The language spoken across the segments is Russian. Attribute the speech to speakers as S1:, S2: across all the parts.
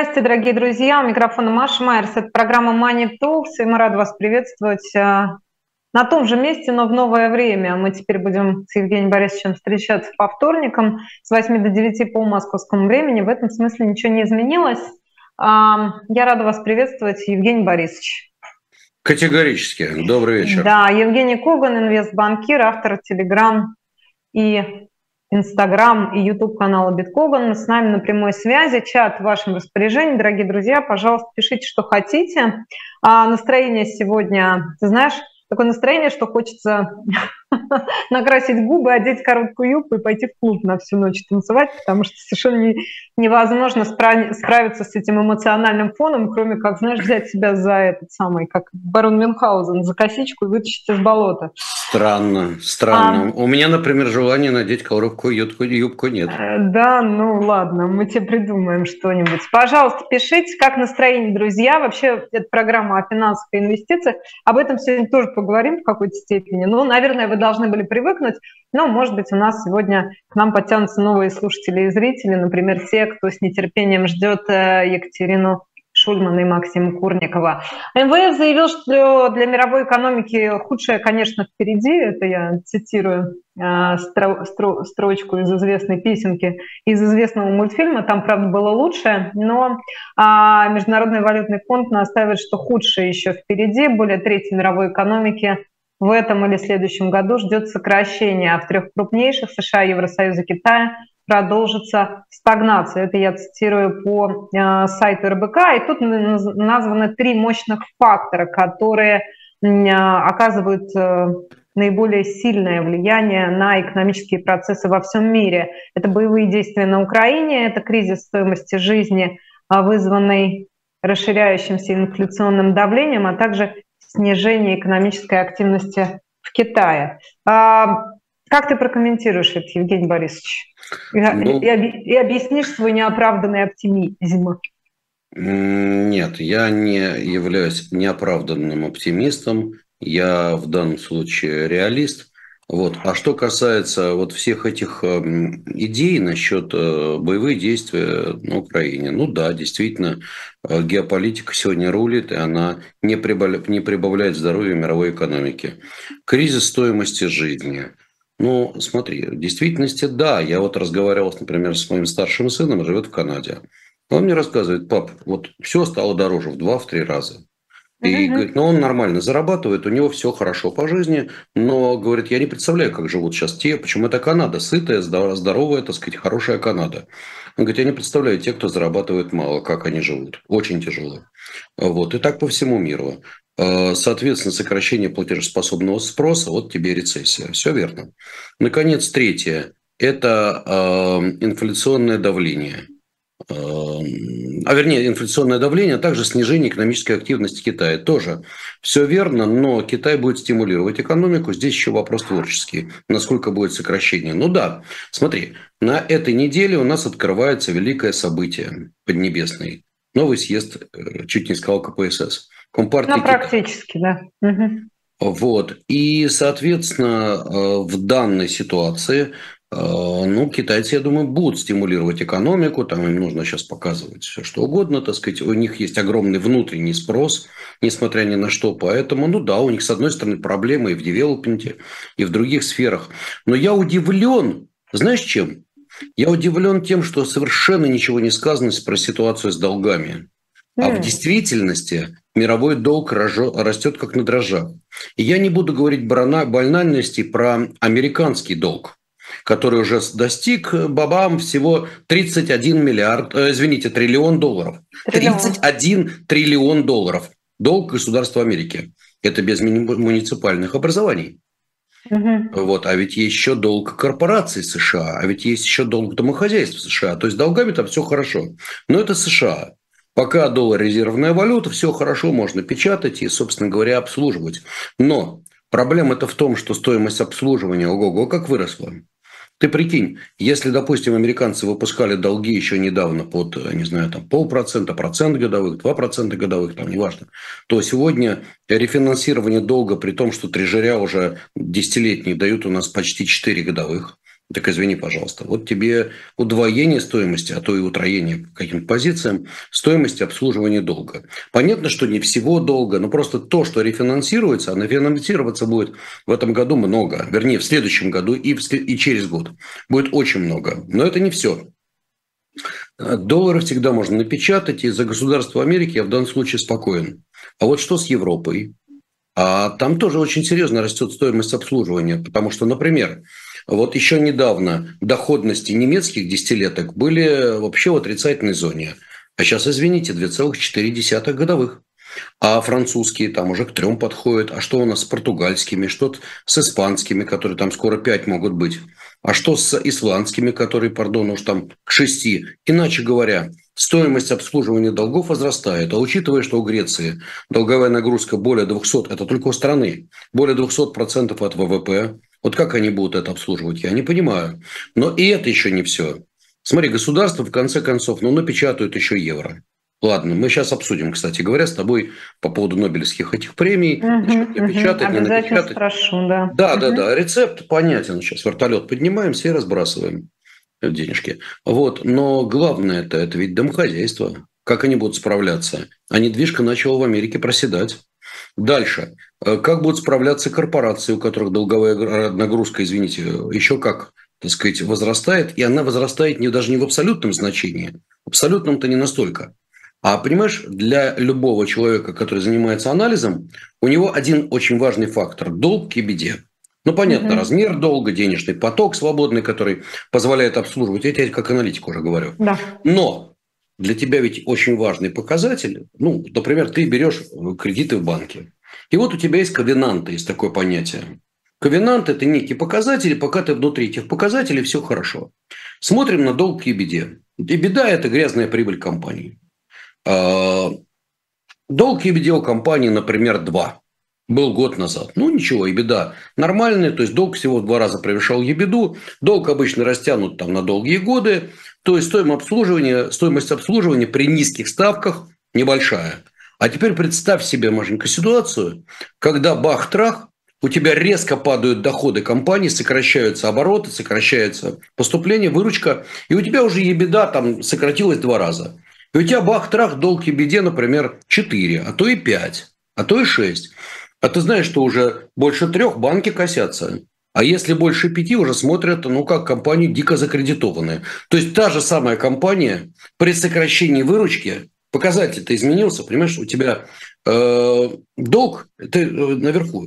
S1: Здрасте, дорогие друзья. У микрофона Маша Майерс. Это программа Money Talks, и мы рады вас приветствовать э, на том же месте, но в новое время. Мы теперь будем с Евгением Борисовичем встречаться по вторникам с 8 до 9 по московскому времени. В этом смысле ничего не изменилось. Я рада вас приветствовать, Евгений Борисович.
S2: Категорически. Добрый вечер.
S1: Да, Евгений Коган, инвестбанкир, автор Телеграм и Инстаграм и Ютуб канала Биткоган. С нами на прямой связи. Чат в вашем распоряжении. Дорогие друзья, пожалуйста, пишите, что хотите. А настроение сегодня, ты знаешь, такое настроение, что хочется накрасить губы, одеть короткую юбку и пойти в клуб на всю ночь танцевать, потому что совершенно не, невозможно спра- справиться с этим эмоциональным фоном, кроме как, знаешь, взять себя за этот самый, как барон Мюнхгаузен, за косичку и вытащить из болота.
S2: Странно, странно. А... У меня, например, желания надеть короткую юбку, юбку нет. Э,
S1: да, ну ладно, мы тебе придумаем что-нибудь. Пожалуйста, пишите, как настроение, друзья. Вообще, это программа о финансах и инвестициях. Об этом сегодня тоже поговорим в какой-то степени. Ну, наверное, вы должны были привыкнуть. Но, может быть, у нас сегодня к нам подтянутся новые слушатели и зрители, например, те, кто с нетерпением ждет э, Екатерину Шульмана и Максима Курникова. МВФ заявил, что для мировой экономики худшее, конечно, впереди. Это я цитирую э, строчку из известной песенки, из известного мультфильма. Там, правда, было лучшее, но а, Международный валютный фонд настаивает, что худшее еще впереди. Более трети мировой экономики в этом или следующем году ждет сокращение, а в трех крупнейших США, Евросоюза, Китая продолжится стагнация. Это я цитирую по э, сайту РБК. И тут названы три мощных фактора, которые э, оказывают э, наиболее сильное влияние на экономические процессы во всем мире. Это боевые действия на Украине, это кризис стоимости жизни, вызванный расширяющимся инфляционным давлением, а также снижение экономической активности в Китае. А, как ты прокомментируешь это, Евгений Борисович? Ну, и, и, и объяснишь свой неоправданный оптимизм?
S2: Нет, я не являюсь неоправданным оптимистом. Я в данном случае реалист. Вот. А что касается вот всех этих эм, идей насчет э, боевых действий на Украине, ну да, действительно, э, геополитика сегодня рулит, и она не прибавляет, не здоровья мировой экономики. Кризис стоимости жизни. Ну, смотри, в действительности, да, я вот разговаривал, например, с моим старшим сыном, живет в Канаде. Он мне рассказывает, пап, вот все стало дороже в два-три раза. И uh-huh. говорит, ну он нормально зарабатывает, у него все хорошо по жизни, но, говорит, я не представляю, как живут сейчас те, почему это Канада, сытая, здоровая, так сказать, хорошая Канада. Он говорит, я не представляю те, кто зарабатывает мало, как они живут. Очень тяжело. Вот. И так по всему миру. Э, соответственно, сокращение платежеспособного спроса, вот тебе рецессия. Все верно. Наконец, третье – это э, инфляционное давление – а вернее инфляционное давление, а также снижение экономической активности Китая. Тоже все верно, но Китай будет стимулировать экономику. Здесь еще вопрос творческий. Насколько будет сокращение? Ну да, смотри, на этой неделе у нас открывается великое событие поднебесный. Новый съезд, э, чуть не сказал КПСС.
S1: Компартии ну, практически, Китая. да. Угу.
S2: Вот. И, соответственно, э, в данной ситуации Э, ну, китайцы, я думаю, будут стимулировать экономику, там им нужно сейчас показывать все, что угодно, так сказать, у них есть огромный внутренний спрос, несмотря ни на что, поэтому, ну да, у них, с одной стороны, проблемы и в девелопменте, и в других сферах, но я удивлен, знаешь чем? Я удивлен тем, что совершенно ничего не сказано про ситуацию с долгами. А в действительности мировой долг растет как на дрожжах. И я не буду говорить банальности про американский долг который уже достиг э, бабам всего 31 миллиард, э, извините, триллион долларов. Триллион. 31 триллион долларов. Долг государства Америки. Это без муниципальных образований. Угу. Вот, а ведь есть еще долг корпораций США, а ведь есть еще долг домохозяйств США. То есть долгами там все хорошо. Но это США. Пока доллар резервная валюта, все хорошо, можно печатать и, собственно говоря, обслуживать. Но проблема-то в том, что стоимость обслуживания, ого-го, как выросла. Ты прикинь, если, допустим, американцы выпускали долги еще недавно под, не знаю, там полпроцента, процент годовых, два процента годовых, там неважно, то сегодня рефинансирование долга при том, что трежеря уже десятилетние дают у нас почти 4 годовых, Так извини, пожалуйста. Вот тебе удвоение стоимости, а то и утроение по каким-то позициям стоимости обслуживания долга. Понятно, что не всего долга, но просто то, что рефинансируется, а рефинансироваться будет в этом году много. Вернее, в следующем году и, в, и через год. Будет очень много. Но это не все. Доллары всегда можно напечатать, и за государство Америки я в данном случае спокоен. А вот что с Европой? А там тоже очень серьезно растет стоимость обслуживания, потому что, например, вот еще недавно доходности немецких десятилеток были вообще в отрицательной зоне. А сейчас, извините, 2,4 годовых. А французские там уже к трем подходят. А что у нас с португальскими? Что с испанскими, которые там скоро 5 могут быть? А что с исландскими, которые, пардон, уж там к 6? Иначе говоря, стоимость обслуживания долгов возрастает. А учитывая, что у Греции долговая нагрузка более 200, это только у страны, более 200% от ВВП, вот как они будут это обслуживать, я не понимаю. Но и это еще не все. Смотри, государство в конце концов, ну, напечатают еще евро. Ладно, мы сейчас обсудим, кстати говоря, с тобой по поводу Нобелевских этих премий. Угу,
S1: напечатать, угу. не напечатать. спрошу, да.
S2: Да, угу. да, да. Рецепт понятен. Сейчас вертолет поднимаем, все разбрасываем денежки. Вот. Но главное это, это ведь домохозяйство. Как они будут справляться? А недвижка начала в Америке проседать. Дальше. Э, как будут справляться корпорации, у которых долговая нагрузка, извините, еще как, так сказать, возрастает, и она возрастает не, даже не в абсолютном значении. Абсолютном-то не настолько. А понимаешь, для любого человека, который занимается анализом, у него один очень важный фактор – долг и беде. Ну, понятно, угу. размер долга, денежный поток свободный, который позволяет обслуживать. Я тебе как аналитик уже говорю. Да. Но для тебя ведь очень важный показатель. Ну, например, ты берешь кредиты в банке. И вот у тебя есть ковенанты, есть такое понятие. Ковенант – это некие показатели, пока ты внутри этих показателей, все хорошо. Смотрим на долг и беде. И беда – это грязная прибыль компании. А, долг EBDO компании, например, 2. Был год назад. Ну, ничего, и беда нормальная. То есть, долг всего в два раза превышал ебеду. Долг обычно растянут там на долгие годы. То есть, стоимость обслуживания, стоимость обслуживания при низких ставках небольшая. А теперь представь себе, Машенька, ситуацию, когда бах-трах, у тебя резко падают доходы компании, сокращаются обороты, сокращается поступление, выручка, и у тебя уже ебеда там сократилась два раза. И у тебя бах-трах, долг и беде, например, 4, а то и 5, а то и 6. А ты знаешь, что уже больше трех банки косятся. А если больше пяти, уже смотрят, ну, как компании дико закредитованные. То есть, та же самая компания при сокращении выручки, показатель-то изменился, понимаешь, у тебя э, долг ты э, наверху,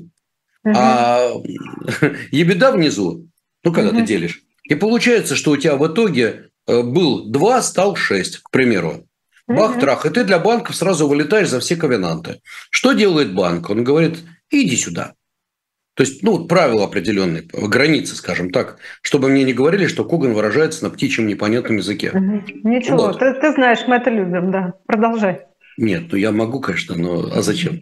S2: угу. а ебеда внизу, ну, когда угу. ты делишь. И получается, что у тебя в итоге э, был 2, стал 6, к примеру. Бах-трах, и ты для банков сразу вылетаешь за все ковенанты. Что делает банк? Он говорит, иди сюда. То есть, ну, правила определенные, границы, скажем так, чтобы мне не говорили, что Коган выражается на птичьем непонятном языке.
S1: Ничего, вот. ты, ты знаешь, мы это любим, да. Продолжай.
S2: Нет, ну я могу, конечно, но а зачем?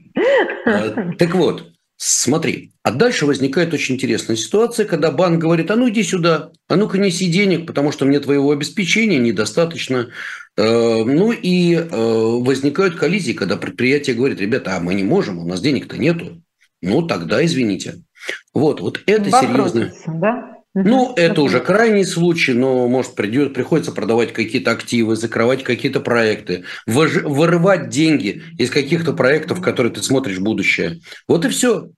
S2: А, так вот, Смотри, а дальше возникает очень интересная ситуация, когда банк говорит, а ну иди сюда, а ну-ка неси денег, потому что мне твоего обеспечения недостаточно. Э, ну и э, возникают коллизии, когда предприятие говорит, ребята, а мы не можем, у нас денег-то нету. Ну тогда извините. Вот, вот это серьезно. Да? Ну, это уже крайний случай, но, может, придет, приходится продавать какие-то активы, закрывать какие-то проекты, вырывать деньги из каких-то проектов, в которые ты смотришь в будущее. Вот и все.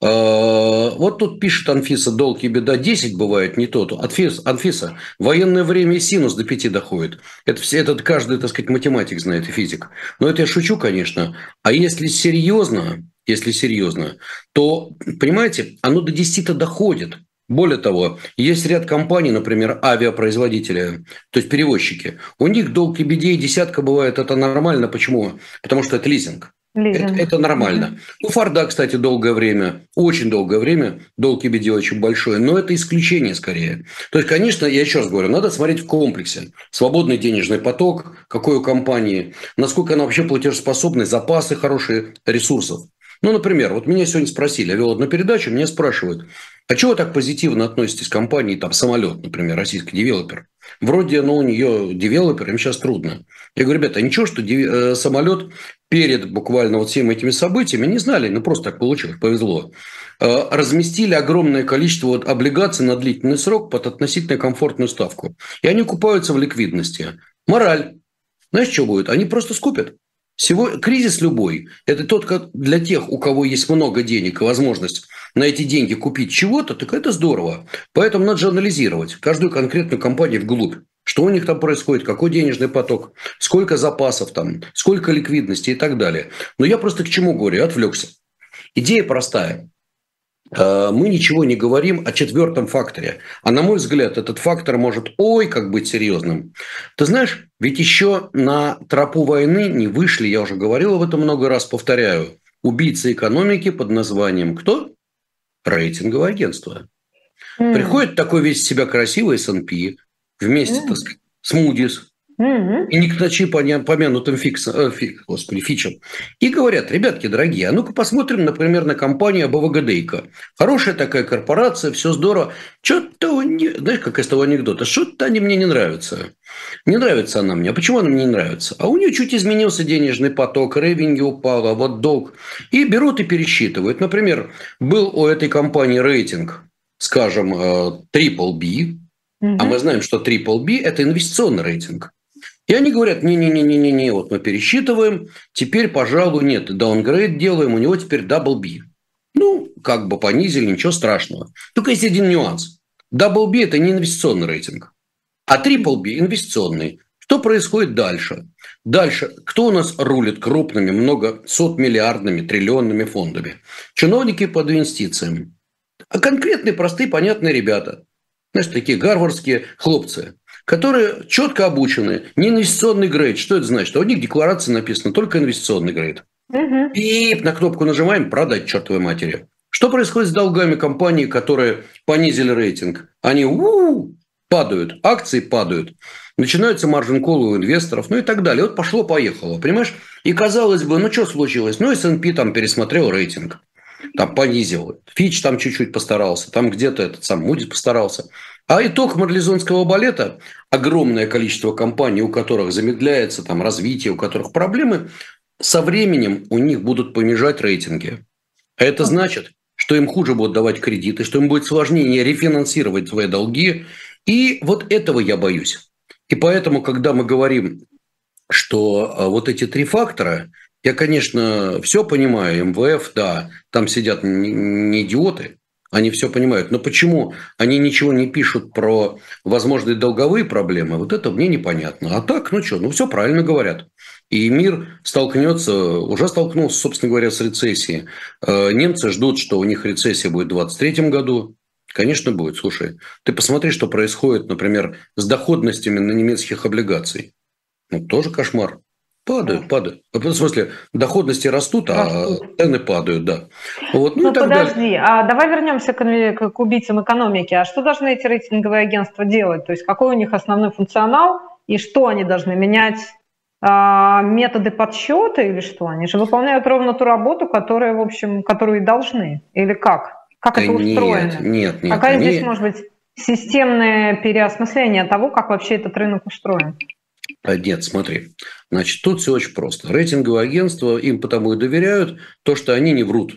S2: А, вот тут пишет Анфиса, долг и беда 10 бывает, не тот. Анфиса, Анфиса, военное время и синус до 5 доходит. Это, все, это каждый, так сказать, математик знает и физик. Но это я шучу, конечно. А если серьезно, если серьезно, то, понимаете, оно до 10-то доходит. Более того, есть ряд компаний, например, авиапроизводители, то есть перевозчики. У них долг и беде десятка бывает, это нормально. Почему? Потому что это лизинг. Это, это нормально. Mm-hmm. У Форда, кстати, долгое время, очень долгое время, долг и беде очень большой, но это исключение скорее. То есть, конечно, я еще раз говорю, надо смотреть в комплексе. Свободный денежный поток, какой у компании, насколько она вообще платежеспособна, запасы хорошие ресурсов. Ну, например, вот меня сегодня спросили, я вел одну передачу, меня спрашивают, А чего вы так позитивно относитесь к компании, там, самолет, например, российский девелопер? Вроде, ну, у нее девелопер, им сейчас трудно. Я говорю, ребята, ничего, что э, самолет перед буквально вот всеми этими событиями, не знали, ну, просто так получилось, повезло, э, разместили огромное количество вот облигаций на длительный срок под относительно комфортную ставку. И они купаются в ликвидности. Мораль. Знаешь, что будет? Они просто скупят. Всего, кризис любой – это тот, для тех, у кого есть много денег и возможность на эти деньги купить чего-то, так это здорово. Поэтому надо же анализировать каждую конкретную компанию вглубь. Что у них там происходит, какой денежный поток, сколько запасов там, сколько ликвидности и так далее. Но я просто к чему говорю, отвлекся. Идея простая. Э, мы ничего не говорим о четвертом факторе. А на мой взгляд, этот фактор может ой как быть серьезным. Ты знаешь, ведь еще на тропу войны не вышли, я уже говорил об этом много раз, повторяю, убийцы экономики под названием кто? Рейтинговое агентство. Mm. Приходит такой весь себя красивый S&P вместе, mm. так сказать, с Moody's, и не к ночи помянутым фикс, э, фик, господи, фичам. И говорят, ребятки дорогие, а ну-ка посмотрим, например, на компанию АБВГДейка. Хорошая такая корпорация, все здорово. Что-то, не, знаешь, как из того анекдота, что-то они мне не нравятся. Не нравится она мне. А почему она мне не нравится? А у нее чуть изменился денежный поток, ревенью упал, а вот долг. И берут и пересчитывают. Например, был у этой компании рейтинг, скажем, Triple B, угу. а мы знаем, что Triple B – это инвестиционный рейтинг. И они говорят, не-не-не-не-не, вот мы пересчитываем, теперь, пожалуй, нет, даунгрейд делаем, у него теперь double B. Ну, как бы понизили, ничего страшного. Только есть один нюанс. Double B – это не инвестиционный рейтинг, а triple B – инвестиционный. Что происходит дальше? Дальше, кто у нас рулит крупными, много сот миллиардными, триллионными фондами? Чиновники под инвестициями. А конкретные, простые, понятные ребята. Знаешь, такие гарвардские хлопцы которые четко обучены. Не инвестиционный грейд. Что это значит? А у них декларация написана только инвестиционный грейд. Угу. И на кнопку нажимаем «Продать чертовой матери». Что происходит с долгами компаний, которые понизили рейтинг? Они у-у, падают, акции падают, начинаются маржин колы у инвесторов, ну и так далее. Вот пошло-поехало, понимаешь? И казалось бы, ну что случилось? Ну, S&P там пересмотрел рейтинг, там понизил. Фич там чуть-чуть постарался, там где-то этот сам Мудис постарался. А итог марлезонского балета – огромное количество компаний, у которых замедляется там, развитие, у которых проблемы, со временем у них будут понижать рейтинги. А это значит, что им хуже будут давать кредиты, что им будет сложнее рефинансировать свои долги. И вот этого я боюсь. И поэтому, когда мы говорим, что а, вот эти три фактора, я, конечно, все понимаю, МВФ, да, там сидят не идиоты, они все понимают. Но почему они ничего не пишут про возможные долговые проблемы, вот это мне непонятно. А так, ну что, ну все правильно говорят. И мир столкнется, уже столкнулся, собственно говоря, с рецессией. Э, немцы ждут, что у них рецессия будет в 2023 году. Конечно, будет. Слушай, ты посмотри, что происходит, например, с доходностями на немецких облигаций. Ну, тоже кошмар. Падают, падают. В смысле, доходности растут, растут. а цены падают, да.
S1: Вот, ну, ну подожди, далее. а давай вернемся к, к убийцам экономики. А что должны эти рейтинговые агентства делать? То есть какой у них основной функционал и что они должны менять? А, методы подсчета или что? Они же выполняют ровно ту работу, которая, в общем, которую и должны. Или как? Как да это устроено? Нет, нет, нет. Какая они... здесь может быть системное переосмысление того, как вообще этот рынок устроен?
S2: А, нет, смотри. Значит, тут все очень просто. Рейтинговые агентства им потому и доверяют то, что они не врут.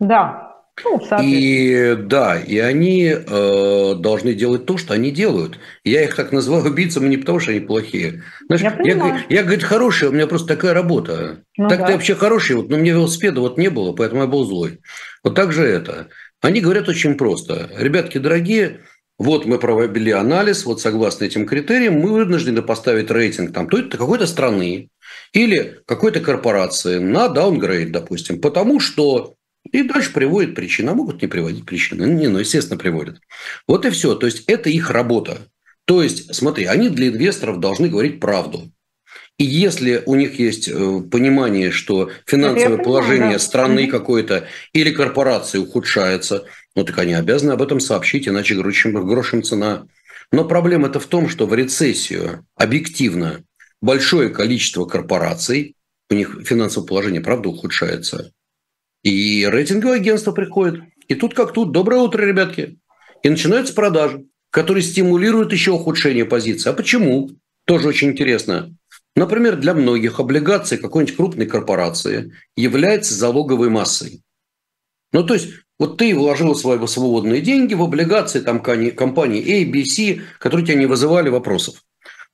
S1: Да.
S2: Ну, и да, и они э, должны делать то, что они делают. Я их так называю убийцами не потому, что они плохие. Знаешь, я, я, я, говорит, хороший, у меня просто такая работа. Ну, так да. ты вообще хороший, вот, но мне велосипеда вот не было, поэтому я был злой. Вот так же это. Они говорят очень просто. Ребятки дорогие, вот мы провели анализ, вот согласно этим критериям мы вынуждены поставить рейтинг там то какой-то страны или какой-то корпорации на даунгрейд, допустим, потому что и дальше приводит причины, а могут не приводить причины. Не, ну, естественно, приводят. Вот и все. То есть, это их работа. То есть, смотри, они для инвесторов должны говорить правду. И если у них есть э, понимание, что финансовое положение понимаю, да. страны какой-то или корпорации ухудшается, ну так они обязаны об этом сообщить, иначе грошем, грошем цена. Но проблема-то в том, что в рецессию объективно большое количество корпораций, у них финансовое положение, правда, ухудшается. И рейтинговое агентство приходит И тут как тут. Доброе утро, ребятки. И начинаются продажи, которые стимулируют еще ухудшение позиции. А почему? Тоже очень интересно. Например, для многих облигации какой-нибудь крупной корпорации является залоговой массой. Ну, то есть, вот ты вложил свои свободные деньги в облигации там, компании A, B, C, которые тебя не вызывали вопросов.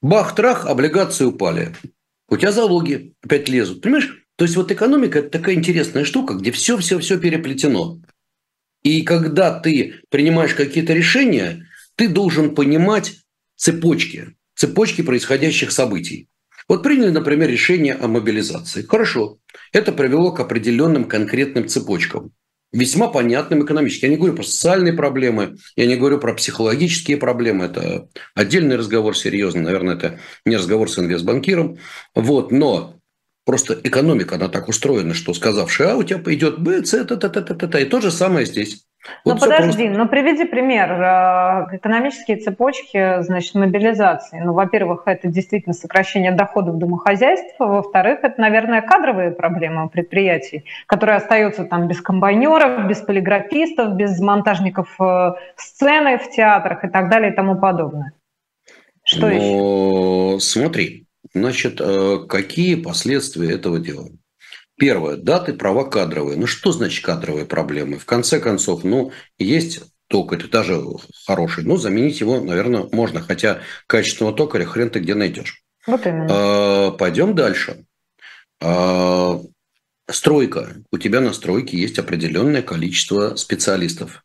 S2: Бах-трах, облигации упали. У тебя залоги опять лезут. Понимаешь? То есть вот экономика – это такая интересная штука, где все-все-все переплетено. И когда ты принимаешь какие-то решения, ты должен понимать цепочки, цепочки происходящих событий. Вот приняли, например, решение о мобилизации. Хорошо. Это привело к определенным конкретным цепочкам весьма понятным экономически. Я не говорю про социальные проблемы, я не говорю про психологические проблемы. Это отдельный разговор серьезный. Наверное, это не разговор с инвестбанкиром. Вот, но Просто экономика, она так устроена, что сказавший А, у тебя пойдет Б, С, т, т, т, т, т, т. И то же самое здесь.
S1: Ну вот подожди, просто... ну приведи пример. Э, экономические цепочки, значит, мобилизации. Ну, во-первых, это действительно сокращение доходов домохозяйства. Во-вторых, это, наверное, кадровые проблемы предприятий, которые остаются там без комбайнеров, без полиграфистов, без монтажников э, сцены в театрах и так далее и тому подобное.
S2: Что Но, еще? Смотри, Значит, э, какие последствия этого дела? Первое. Даты права кадровые. Ну, что значит кадровые проблемы? В конце концов, ну, есть ток, это даже хороший. Ну, заменить его, наверное, можно. Хотя качественного токаря хрен ты где найдешь. Вот именно. А, пойдем дальше. А, стройка. У тебя на стройке есть определенное количество специалистов.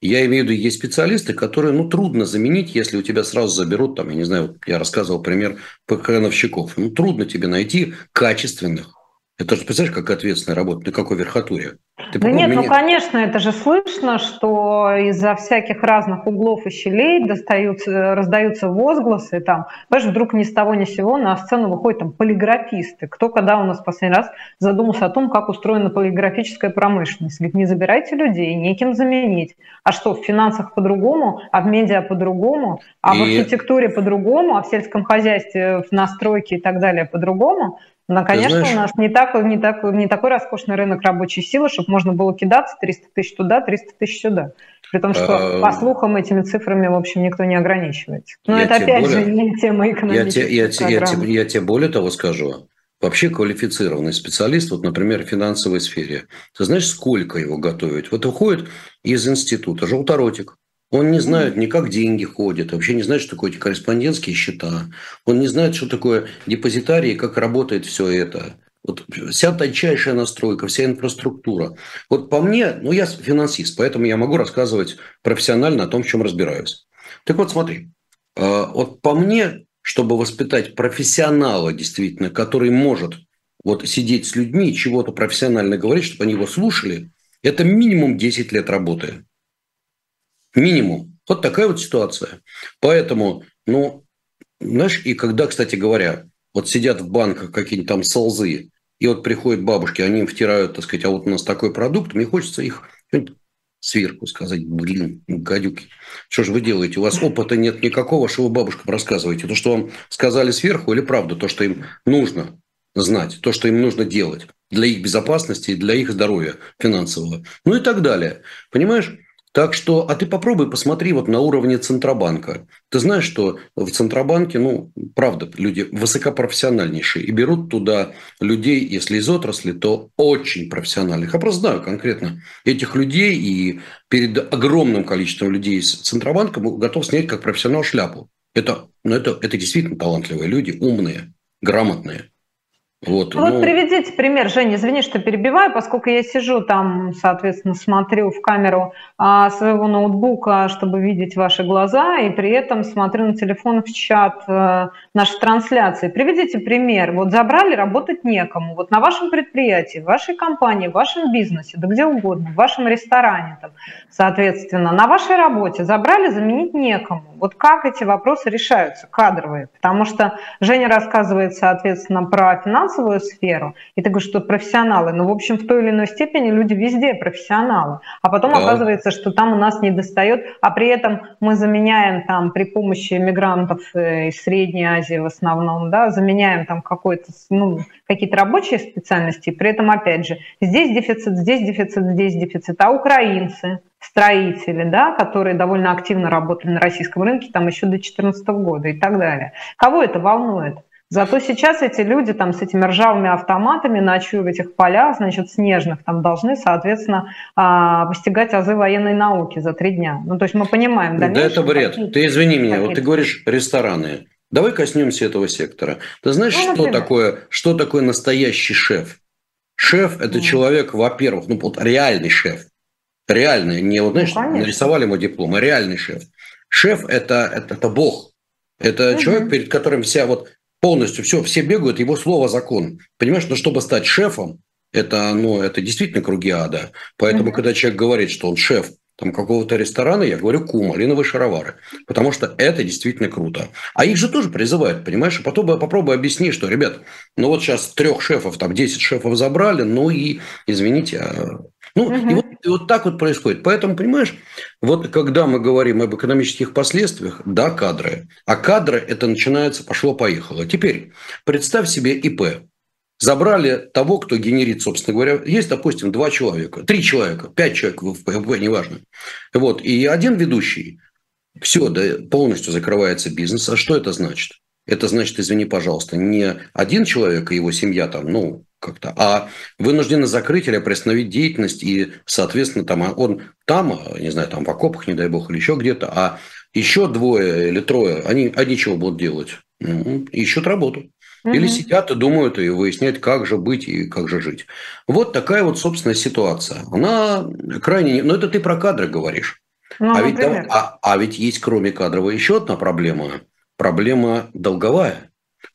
S2: Я имею в виду, есть специалисты, которые, ну, трудно заменить, если у тебя сразу заберут, там, я не знаю, я рассказывал пример ПКНовщиков. Ну, трудно тебе найти качественных это же, представляешь, как ответственная работа, на какой верхотуре?
S1: Ты да нет, меня... ну, конечно, это же слышно, что из-за всяких разных углов и щелей достаются, раздаются возгласы, там, понимаешь, вдруг ни с того ни с сего на сцену выходят там полиграфисты. Кто когда у нас в последний раз задумался о том, как устроена полиграфическая промышленность? Говорит, не забирайте людей, неким заменить. А что, в финансах по-другому, а в медиа по-другому, а и... в архитектуре по-другому, а в сельском хозяйстве, в настройке и так далее по-другому? Но, конечно, знаешь, у нас не, так, не, так, не такой роскошный рынок рабочей силы, чтобы можно было кидаться 300 тысяч туда, 300 тысяч сюда. При том, что, по слухам, этими цифрами, в общем, никто не ограничивается. Но это, опять более, же, не тема экономической
S2: я, я, я, я, я тебе более того скажу. Вообще квалифицированный специалист, вот, например, в финансовой сфере, ты знаешь, сколько его готовить? Вот уходит из института желторотик, он не знает ни как деньги ходят, вообще не знает, что такое эти корреспондентские счета. Он не знает, что такое депозитарий как работает все это. Вот вся тончайшая настройка, вся инфраструктура. Вот по мне, ну я финансист, поэтому я могу рассказывать профессионально о том, в чем разбираюсь. Так вот смотри, а, вот по мне, чтобы воспитать профессионала действительно, который может вот сидеть с людьми чего-то профессионально говорить, чтобы они его слушали, это минимум 10 лет работы. Минимум. Вот такая вот ситуация. Поэтому, ну, знаешь, и когда, кстати говоря, вот сидят в банках какие-нибудь там солзы, и вот приходят бабушки, они им втирают, так сказать, а вот у нас такой продукт, мне хочется их сверху сказать, блин, гадюки, что же вы делаете? У вас опыта нет никакого, что вы бабушкам рассказываете? То, что вам сказали сверху или правда? То, что им нужно знать, то, что им нужно делать для их безопасности и для их здоровья финансового. Ну и так далее. Понимаешь? Так что, а ты попробуй посмотри вот на уровне Центробанка. Ты знаешь, что в Центробанке, ну, правда, люди высокопрофессиональнейшие. И берут туда людей, если из отрасли, то очень профессиональных. Я просто знаю конкретно этих людей. И перед огромным количеством людей из Центробанка готов снять как профессионал шляпу. Это, ну, это, это действительно талантливые люди, умные, грамотные.
S1: Вот, вот ну... приведите пример, Женя, извини, что перебиваю, поскольку я сижу там, соответственно, смотрю в камеру а, своего ноутбука, чтобы видеть ваши глаза, и при этом смотрю на телефон в чат а, нашей трансляции. Приведите пример. Вот забрали, работать некому. Вот на вашем предприятии, в вашей компании, в вашем бизнесе, да где угодно, в вашем ресторане, там, соответственно, на вашей работе забрали, заменить некому. Вот как эти вопросы решаются, кадровые? Потому что Женя рассказывает, соответственно, про финансовую сферу, и ты говоришь, что профессионалы, ну, в общем, в той или иной степени люди везде профессионалы. А потом да. оказывается, что там у нас не достает, а при этом мы заменяем там при помощи мигрантов э, из Средней Азии в основном, да, заменяем там какой-то, ну, какие-то рабочие специальности, при этом, опять же, здесь дефицит, здесь дефицит, здесь дефицит, а украинцы, строители, да, которые довольно активно работали на российском рынке там еще до 2014 года и так далее. Кого это волнует? Зато сейчас эти люди там с этими ржавыми автоматами ночью в этих полях, значит, снежных, там должны, соответственно, а, постигать азы военной науки за три дня. Ну, то есть мы понимаем...
S2: Да, это бред. Ты извини меня, вот ты говоришь рестораны. Давай коснемся этого сектора. Ты знаешь, ну, что, такое, что такое настоящий шеф? Шеф – это mm. человек, во-первых, ну, вот реальный шеф. Реальный, не вот, знаешь, ну, нарисовали ему диплом, а реальный шеф. Шеф это, – это, это бог. Это угу. человек, перед которым вся вот полностью все, все бегают, его слово закон. Понимаешь, но чтобы стать шефом, это, ну, это действительно круги ада. Поэтому, mm-hmm. когда человек говорит, что он шеф там какого-то ресторана, я говорю кум, малиновые шаровары. Потому что это действительно круто. А их же тоже призывают, понимаешь? И потом попробуй объясни, что, ребят, ну вот сейчас трех шефов, там 10 шефов забрали, ну и, извините, а ну, угу. и, вот, и вот так вот происходит. Поэтому, понимаешь, вот когда мы говорим об экономических последствиях, да, кадры. А кадры это начинается, пошло-поехало. Теперь представь себе ИП. Забрали того, кто генерит, собственно говоря. Есть, допустим, два человека, три человека, пять человек в ИП, неважно. Вот. И один ведущий. Все, да, полностью закрывается бизнес. А что это значит? Это значит, извини, пожалуйста, не один человек и его семья там, ну, как-то, а вынуждены закрыть или приостановить деятельность, и, соответственно, там он там, не знаю, там в окопах, не дай бог, или еще где-то, а еще двое или трое, они, они чего будут делать? Ну, ищут работу. Угу. Или сидят и думают и выясняют, как же быть и как же жить. Вот такая вот, собственно, ситуация. Она крайне... Но это ты про кадры говоришь. Ну, а, ведь, а, а ведь есть, кроме кадровой, еще одна проблема. Проблема долговая.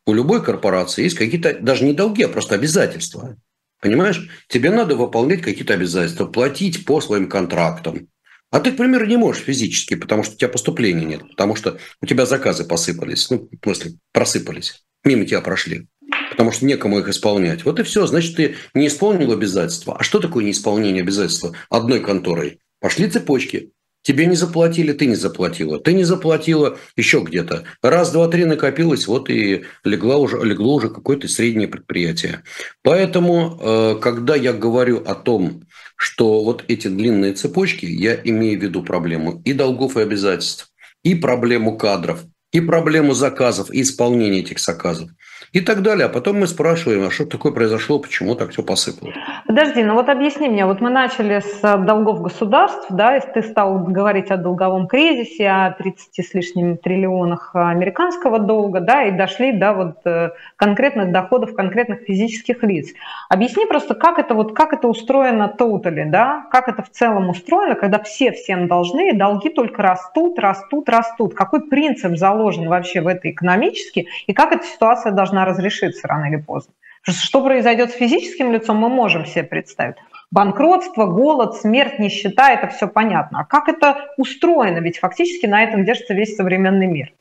S2: У любой корпорации есть какие-то, даже не долги, а просто обязательства. Понимаешь? Тебе надо выполнять какие-то обязательства, платить по своим контрактам. А ты, к примеру, не можешь физически, потому что у тебя поступления нет, потому что у тебя заказы посыпались, ну, в смысле, просыпались, мимо тебя прошли, потому что некому их исполнять. Вот и все, значит, ты не исполнил обязательства. А что такое неисполнение обязательства одной конторой? Пошли цепочки. Тебе не заплатили, ты не заплатила. Ты не заплатила еще где-то. Раз, два, три накопилось, вот и легла уже, легло уже какое-то среднее предприятие. Поэтому, э, когда я говорю о том, что вот эти длинные цепочки, я имею в виду проблему и долгов, и обязательств, и проблему кадров, и проблему заказов, и исполнения этих заказов и так далее. А потом мы спрашиваем, а что такое произошло, почему так все посыпалось.
S1: Подожди, ну вот объясни мне, вот мы начали с э, долгов государств, да, и ты стал говорить о долговом кризисе, о 30 с лишним триллионах американского долга, да, и дошли до вот э, конкретных доходов конкретных физических лиц. Объясни просто, как это вот, как это устроено totally, да, как это в целом устроено, когда все всем должны, и долги только растут, растут, растут. Какой принцип заложен вообще в это экономически, и как эта ситуация должна должна разрешиться рано или поздно. Что произойдет с физическим лицом, мы можем себе представить. Банкротство, голод, смерть, нищета – это все понятно. А как это устроено? Ведь фактически на этом держится весь современный мир.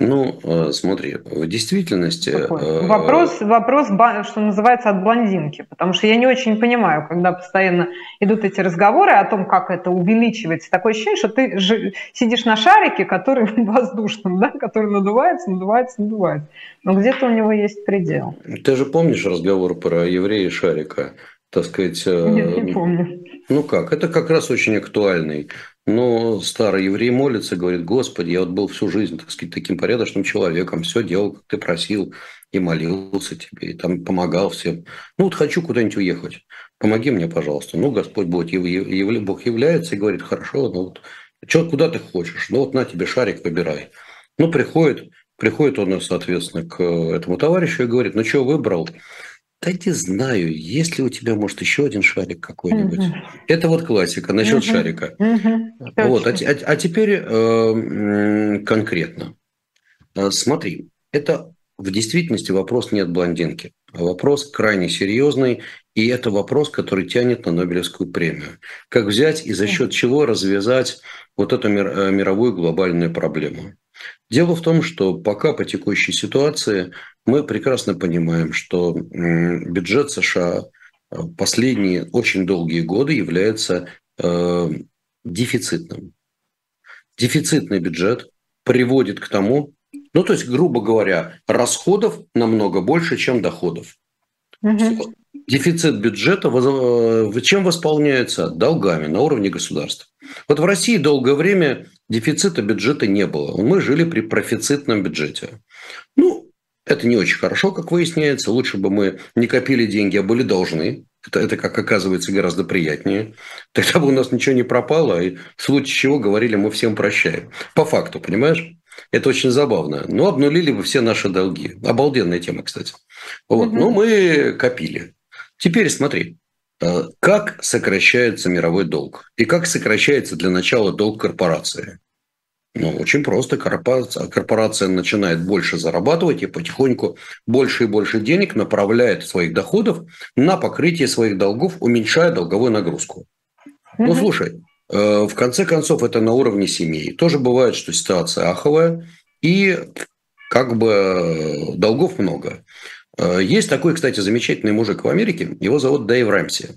S2: Ну, э, смотри, в действительности... Э,
S1: вопрос, вопрос, что называется, от блондинки, потому что я не очень понимаю, когда постоянно идут эти разговоры о том, как это увеличивается. Такое ощущение, что ты сидишь на шарике, который воздушном, да, который надувается, надувается, надувается. Но где-то у него есть предел.
S2: Ты же помнишь разговор про еврея и шарика? Так сказать...
S1: Э, Нет, не помню.
S2: Ну как, это как раз очень актуальный но старый еврей молится, говорит, Господи, я вот был всю жизнь, так сказать, таким порядочным человеком, все делал, как ты просил, и молился тебе, и там помогал всем. Ну вот хочу куда-нибудь уехать, помоги мне, пожалуйста. Ну, Господь Бог, Бог является и говорит, хорошо, ну вот, что, куда ты хочешь? Ну вот на тебе шарик, выбирай. Ну, приходит, приходит он, соответственно, к этому товарищу и говорит, ну что, выбрал? Да не знаю, есть ли у тебя, может, еще один шарик какой-нибудь. Угу. Это вот классика насчет угу. шарика. Угу. Вот, а, а, а теперь э, конкретно. Э, смотри, это в действительности вопрос не от блондинки, а вопрос крайне серьезный, и это вопрос, который тянет на Нобелевскую премию. Как взять и за счет чего развязать вот эту э, мировую глобальную проблему. Дело в том, что пока по текущей ситуации мы прекрасно понимаем, что бюджет США э, последние очень долгие годы является э, дефицитным. Дефицитный бюджет приводит к тому, ну то есть, грубо говоря, расходов намного больше, чем доходов. Угу. Дефицит бюджета э, чем восполняется? Долгами на уровне государства. Вот в России долгое время дефицита бюджета не было. Мы жили при профицитном бюджете. Ну, это не очень хорошо, как выясняется. Лучше бы мы не копили деньги, а были должны. Это, это, как оказывается, гораздо приятнее. Тогда бы у нас ничего не пропало, и в случае чего говорили, мы всем прощаем. По факту, понимаешь? Это очень забавно. Но обнулили бы все наши долги. Обалденная тема, кстати. Вот. Угу. Ну, мы копили. Теперь смотри, как сокращается мировой долг и как сокращается для начала долг корпорации. Ну, очень просто. Корпорация, корпорация начинает больше зарабатывать и потихоньку больше и больше денег направляет своих доходов на покрытие своих долгов, уменьшая долговую нагрузку. Mm-hmm. Ну, слушай, э, в конце концов, это на уровне семей. Тоже бывает, что ситуация аховая, и как бы э, долгов много. Э, есть такой, кстати, замечательный мужик в Америке, его зовут Дэйв Рэмси.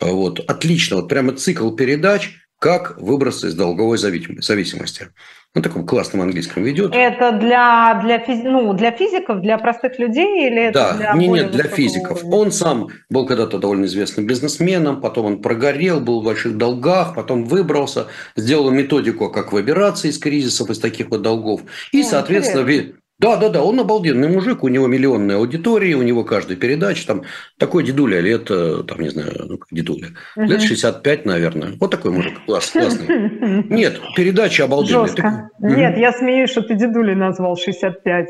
S2: Э, вот, отлично, вот прямо цикл передач, как выбраться из долговой зависимости. На таком классном английском ведет.
S1: Это для, для, ну, для физиков, для простых людей или это
S2: да, для не, нет, для физиков. Уровня? Он сам был когда-то довольно известным бизнесменом, потом он прогорел, был в больших долгах, потом выбрался, сделал методику, как выбираться из кризисов, из таких вот долгов. И, О, соответственно, интересно. Да, да, да, он обалденный мужик, у него миллионная аудитория, у него каждая передача, там такой дедуля лет, э, там, не знаю, ну, как дедуля, угу. лет 65, наверное. Вот такой мужик, класс, классный. Нет, передача обалденная.
S1: Жестко. Ты... Нет, я смеюсь, что ты дедулей назвал 65.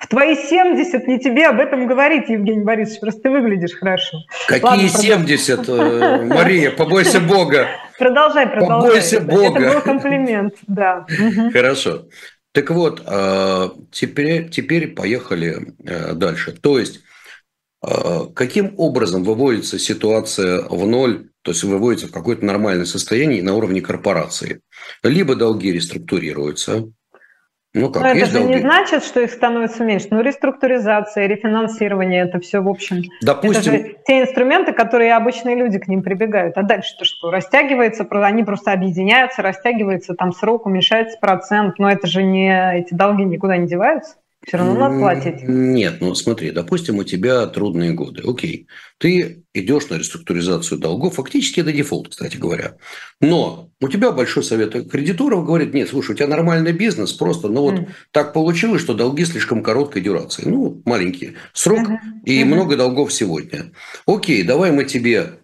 S1: В твои 70 не тебе об этом говорить, Евгений Борисович, просто ты выглядишь хорошо.
S2: Какие Ладно, 70, э, Мария, побойся Бога.
S1: Продолжай, продолжай.
S2: Побойся Бога.
S1: Это был комплимент, да.
S2: Хорошо. Так вот, а, теперь, теперь поехали э, дальше. То есть, а, каким образом выводится ситуация в ноль, то есть выводится в какое-то нормальное состояние на уровне корпорации? Либо долги реструктурируются,
S1: ну как, Но это же долги. не значит, что их становится меньше. Ну, реструктуризация, рефинансирование, это все, в общем,
S2: Допустим,
S1: это же те инструменты, которые обычные люди к ним прибегают. А дальше-то что? Растягивается, они просто объединяются, растягивается там срок, уменьшается процент, но это же не, эти долги никуда не деваются. Все равно надо платить.
S2: Нет, ну смотри, допустим, у тебя трудные годы. Окей, ты идешь на реструктуризацию долгов, фактически это дефолт, кстати говоря. Но у тебя большой совет кредиторов говорит, нет, слушай, у тебя нормальный бизнес, просто, ну вот mm. так получилось, что долги слишком короткой дюрации. Ну, маленький срок mm-hmm. и mm-hmm. много долгов сегодня. Окей, давай мы тебе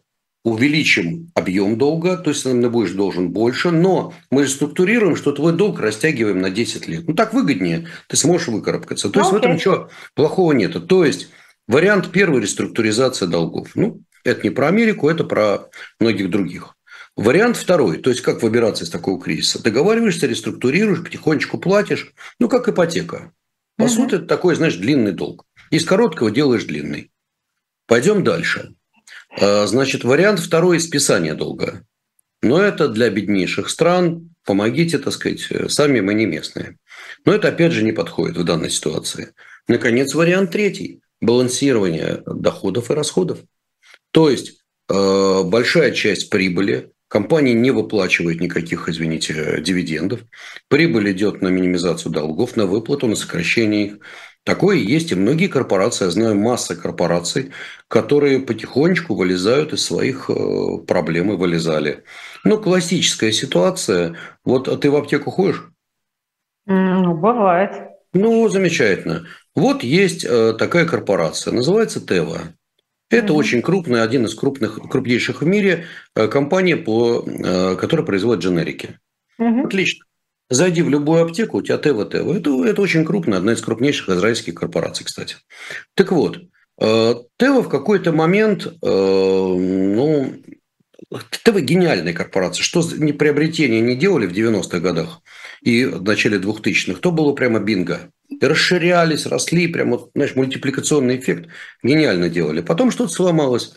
S2: увеличим объем долга, то есть нам будешь должен больше, но мы структурируем, что твой долг растягиваем на 10 лет. Ну, так выгоднее, ты сможешь выкарабкаться. То есть okay. в этом ничего плохого нет. То есть вариант первый – реструктуризация долгов. Ну, это не про Америку, это про многих других. Вариант второй, то есть как выбираться из такого кризиса. Договариваешься, реструктурируешь, потихонечку платишь, ну, как ипотека. По угу. сути, это такой, знаешь, длинный долг. Из короткого делаешь длинный. Пойдем дальше. А, значит, вариант второй – списание долга. Но это для беднейших стран. Помогите, так сказать, сами мы не местные. Но это, опять же, не подходит в данной ситуации. Наконец, вариант третий – балансирование доходов и расходов. То есть, а, большая часть прибыли компания не выплачивает никаких, извините, дивидендов. Прибыль идет на минимизацию долгов, на выплату, на сокращение их. Такое есть и многие корпорации. Я знаю масса корпораций, которые потихонечку вылезают из своих э, проблем и вылезали. Ну, классическая ситуация. Вот а ты в аптеку ходишь?
S1: Ну, бывает.
S2: Ну, замечательно. Вот есть э, такая корпорация, называется Тева. Это mm-hmm. очень крупная, один из крупных, крупнейших в мире э, компания, по, которая производит дженерики. Mm-hmm. Отлично. Зайди в любую аптеку, у тебя ТВ, ТВ. Это, это очень крупная, одна из крупнейших израильских корпораций, кстати. Так вот, э, ТВ в какой-то момент, э, ну, ТВ гениальная корпорация. Что не приобретения не делали в 90-х годах и в начале 2000-х, то было прямо бинго. И расширялись, росли, прямо, знаешь, мультипликационный эффект гениально делали. Потом что-то сломалось.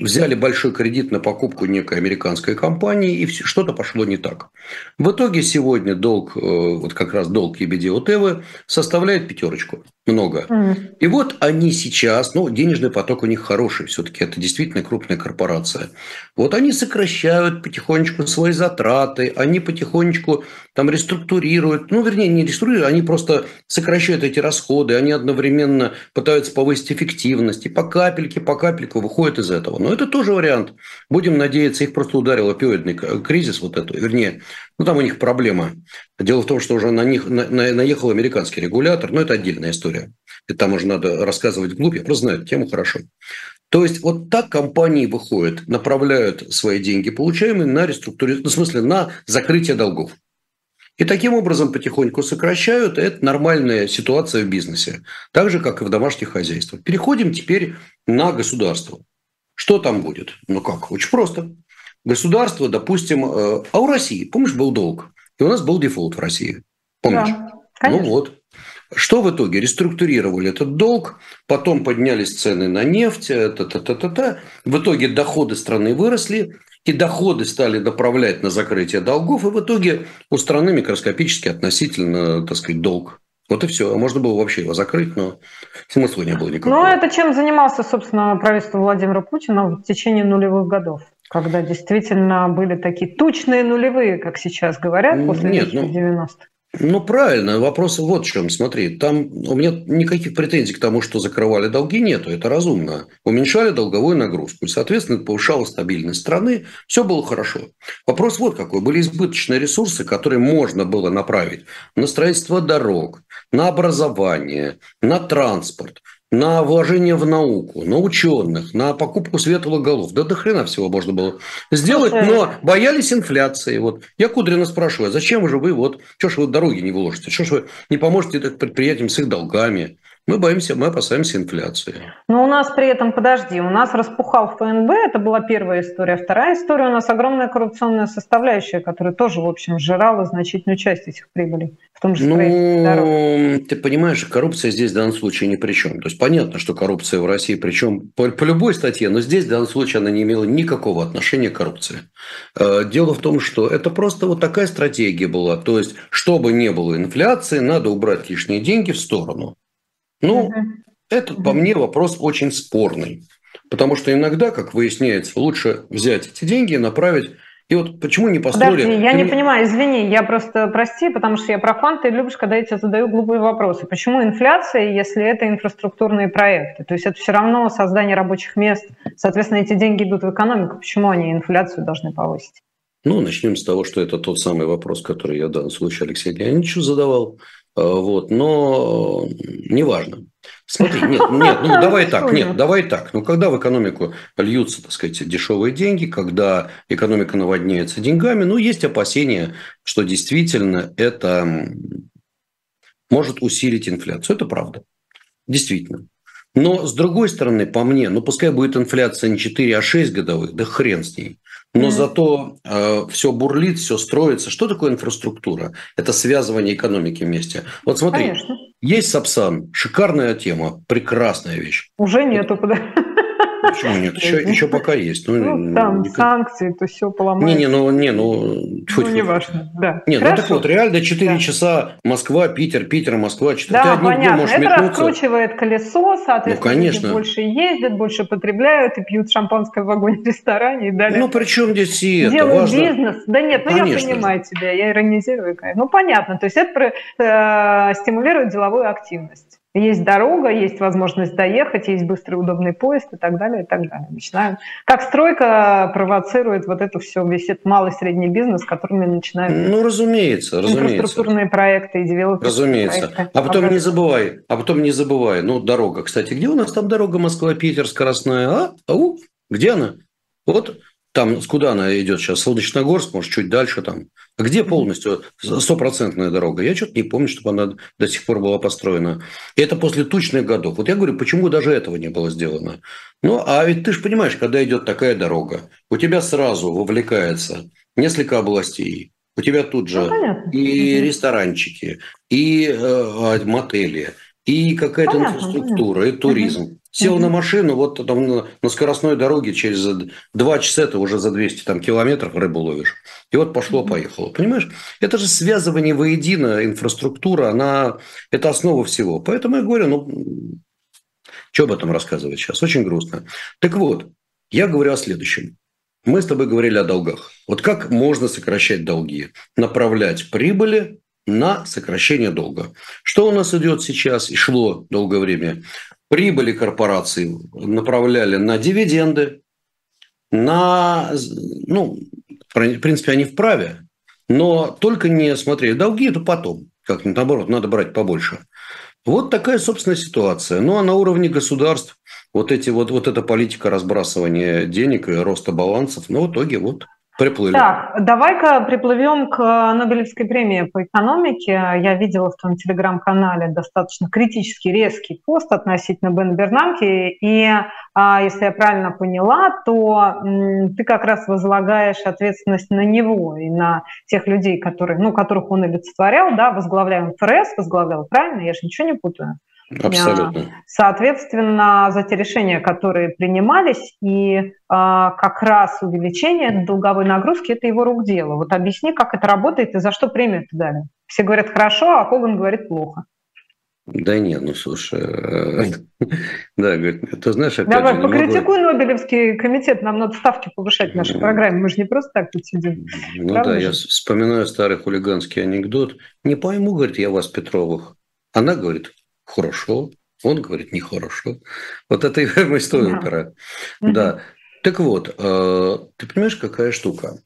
S2: Взяли большой кредит на покупку некой американской компании, и что-то пошло не так. В итоге сегодня долг, э, вот как раз долг EBD Тевы составляет пятерочку. Много. Mm. И вот они сейчас, ну, денежный поток у них хороший, все-таки это действительно крупная корпорация. Вот они сокращают потихонечку свои затраты, они потихонечку там реструктурируют, ну, вернее, не реструктурируют, они просто сокращают эти расходы, они одновременно пытаются повысить эффективность, и по капельке, по капельку выходят из этого. Но это тоже вариант. Будем надеяться, их просто ударил опиоидный кризис вот эту, вернее, ну, там у них проблема. Дело в том, что уже на них на, на, наехал американский регулятор, но это отдельная история. И там уже надо рассказывать вглубь, я просто знаю эту тему хорошо. То есть вот так компании выходят, направляют свои деньги, получаемые на реструктуризацию, ну, в смысле на закрытие долгов. И таким образом потихоньку сокращают. Это нормальная ситуация в бизнесе. Так же, как и в домашних хозяйствах. Переходим теперь на государство. Что там будет? Ну как? Очень просто. Государство, допустим, э, а у России, помнишь, был долг? И у нас был дефолт в России. Помнишь? Да, ну вот. Что в итоге? Реструктурировали этот долг, потом поднялись цены на нефть, та-та-та-та-та. в итоге доходы страны выросли, и доходы стали направлять на закрытие долгов, и в итоге у страны микроскопически относительно, так сказать, долг. Вот и все. А можно было вообще его закрыть, но смысла не было никакого.
S1: Ну, это чем занимался, собственно, правительство Владимира Путина в течение нулевых годов, когда действительно были такие тучные нулевые, как сейчас говорят, после Нет, 90-х. Ну,
S2: ну, правильно. Вопрос вот в чем. Смотри, там у меня никаких претензий к тому, что закрывали долги, нету. Это разумно. Уменьшали долговую нагрузку. И, соответственно, повышала стабильность страны. Все было хорошо. Вопрос вот какой. Были избыточные ресурсы, которые можно было направить на строительство дорог, на образование, на транспорт на вложение в науку, на ученых, на покупку светлых голов. Да до хрена всего можно было сделать, но боялись инфляции. Вот я Кудрина спрашиваю, а зачем же вы вот, что ж вы дороги не вложите, что ж вы не поможете предприятиям с их долгами? Мы боимся, мы опасаемся инфляции.
S1: Но у нас при этом, подожди, у нас распухал ФНБ, это была первая история. Вторая история, у нас огромная коррупционная составляющая, которая тоже, в общем, сжирала значительную часть этих прибылей, в том же
S2: ну, дорог. Ты понимаешь, коррупция здесь в данном случае ни при чем. То есть понятно, что коррупция в России, причем по, по любой статье, но здесь в данном случае она не имела никакого отношения к коррупции. Э, дело в том, что это просто вот такая стратегия была. То есть, чтобы не было инфляции, надо убрать лишние деньги в сторону. Ну, угу. это, по мне, вопрос очень спорный. Потому что иногда, как выясняется, лучше взять эти деньги и направить и вот почему не построили...
S1: Подожди, я не понимаю, извини, я просто, прости, потому что я профан, ты любишь, когда я тебе задаю глупые вопросы. Почему инфляция, если это инфраструктурные проекты? То есть это все равно создание рабочих мест, соответственно, эти деньги идут в экономику. Почему они инфляцию должны повысить?
S2: Ну, начнем с того, что это тот самый вопрос, который я в данном случае Алексею Леонидовичу задавал. Э, вот, но неважно. Смотри, нет, нет, ну давай так, нет, давай так. Ну, когда в экономику льются, так сказать, дешевые деньги, когда экономика наводняется деньгами, ну, есть опасения, что действительно это может усилить инфляцию. Это правда. Действительно. Но, с другой стороны, по мне, ну, пускай будет инфляция не 4, а 6 годовых, да хрен с ней но mm-hmm. зато э, все бурлит, все строится. Что такое инфраструктура? Это связывание экономики вместе. Вот смотри, Конечно. есть Сапсан, шикарная тема, прекрасная вещь.
S1: Уже нету,
S2: вот. Почему нет? Еще, еще пока есть.
S1: Ну, ну там никак... санкции, то все поломается.
S2: Не, не, ну, не, ну,
S1: тьфу, ну не важно, да.
S2: Хорошо. ну так вот, реально 4 да. часа Москва, Питер, Питер, Москва, 4.
S1: Да, Ты понятно, это метнуться. раскручивает колесо, соответственно, ну, конечно. больше ездят, больше потребляют и пьют шампанское в вагоне в ресторане и далее.
S2: Ну, при чем здесь и
S1: это? Делают важно... бизнес. Да нет, ну конечно. я понимаю тебя, я иронизирую. Ну, понятно, то есть это э, стимулирует деловую активность. Есть дорога, есть возможность доехать, есть быстрый удобный поезд и так далее, и так далее. Начинаем. Как стройка провоцирует вот это все, весь этот малый средний бизнес, которыми начинают...
S2: Ну, разумеется, разумеется.
S1: Инфраструктурные проекты и девелоперские
S2: Разумеется. Проекты. А потом не забывай, а потом не забывай, ну, дорога, кстати, где у нас там дорога Москва-Питер скоростная? А? Ау? Где она? Вот там, куда она идет сейчас? Солнечногорск, может, чуть дальше там. А где полностью стопроцентная дорога? Я что-то не помню, чтобы она до сих пор была построена. И это после тучных годов. Вот я говорю, почему даже этого не было сделано? Ну, а ведь ты же понимаешь, когда идет такая дорога, у тебя сразу вовлекается несколько областей. У тебя тут же ну, и ресторанчики, и э, мотели, и какая-то инфраструктура, и туризм. Угу. Сел угу. на машину, вот там на, скоростной дороге через два часа ты уже за 200 там, километров рыбу ловишь. И вот пошло-поехало. Понимаешь? Это же связывание воедино, инфраструктура, она, это основа всего. Поэтому я говорю, ну, что об этом рассказывать сейчас? Очень грустно. Так вот, я говорю о следующем. Мы с тобой говорили о долгах. Вот как можно сокращать долги? Направлять прибыли на сокращение долга. Что у нас идет сейчас и шло долгое время? Прибыли корпораций направляли на дивиденды, на, ну, в принципе, они вправе, но только не смотрели долги, это потом. Как наоборот, надо брать побольше. Вот такая, собственно, ситуация. Ну, а на уровне государств вот, эти, вот, вот эта политика разбрасывания денег и роста балансов, ну, в итоге вот приплыли.
S1: Так, давай-ка приплывем к Нобелевской премии по экономике. Я видела в твоем телеграм-канале достаточно критический, резкий пост относительно Бен Бернанки. И а, если я правильно поняла, то ты как раз возлагаешь ответственность на него и на тех людей, которые, ну, которых он олицетворял, да, возглавлял ФРС, возглавлял, правильно? Я же ничего не путаю.
S2: Абсолютно.
S1: Соответственно, за те решения, которые принимались, и а, как раз увеличение долговой нагрузки – это его рук дело. Вот объясни, как это работает и за что премию это дали. Все говорят хорошо, а Коган говорит плохо.
S2: Да нет, ну слушай, э, да, говорит, ты знаешь, опять
S1: Давай, покритикуй могу... Нобелевский комитет, нам надо ставки повышать в нашей программе, мы же не просто так тут сидим.
S2: Ну Правда да, же? я вспоминаю старый хулиганский анекдот. Не пойму, говорит, я вас, Петровых. Она говорит, хорошо, он говорит нехорошо. Вот это и мы стоим да. пора. Да. Так вот, э, ты понимаешь, какая штука?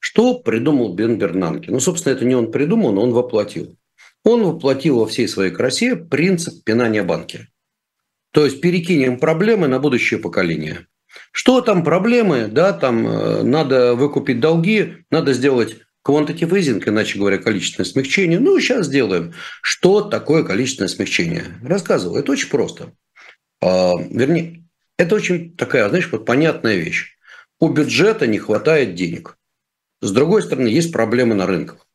S2: Что придумал Бен Бернанке? Ну, собственно, это не он придумал, но он воплотил. Он воплотил во всей своей красе принцип пинания банки. То есть перекинем проблемы на будущее поколение. Что там проблемы? Да, там э, надо выкупить долги, надо сделать Quantitative easing, иначе говоря, количественное смягчение. Ну, сейчас сделаем. Что такое количественное смягчение? Рассказываю. Это очень просто. А, вернее, это очень такая, знаешь, вот понятная вещь. У бюджета не хватает денег. С другой стороны, есть проблемы на рынках.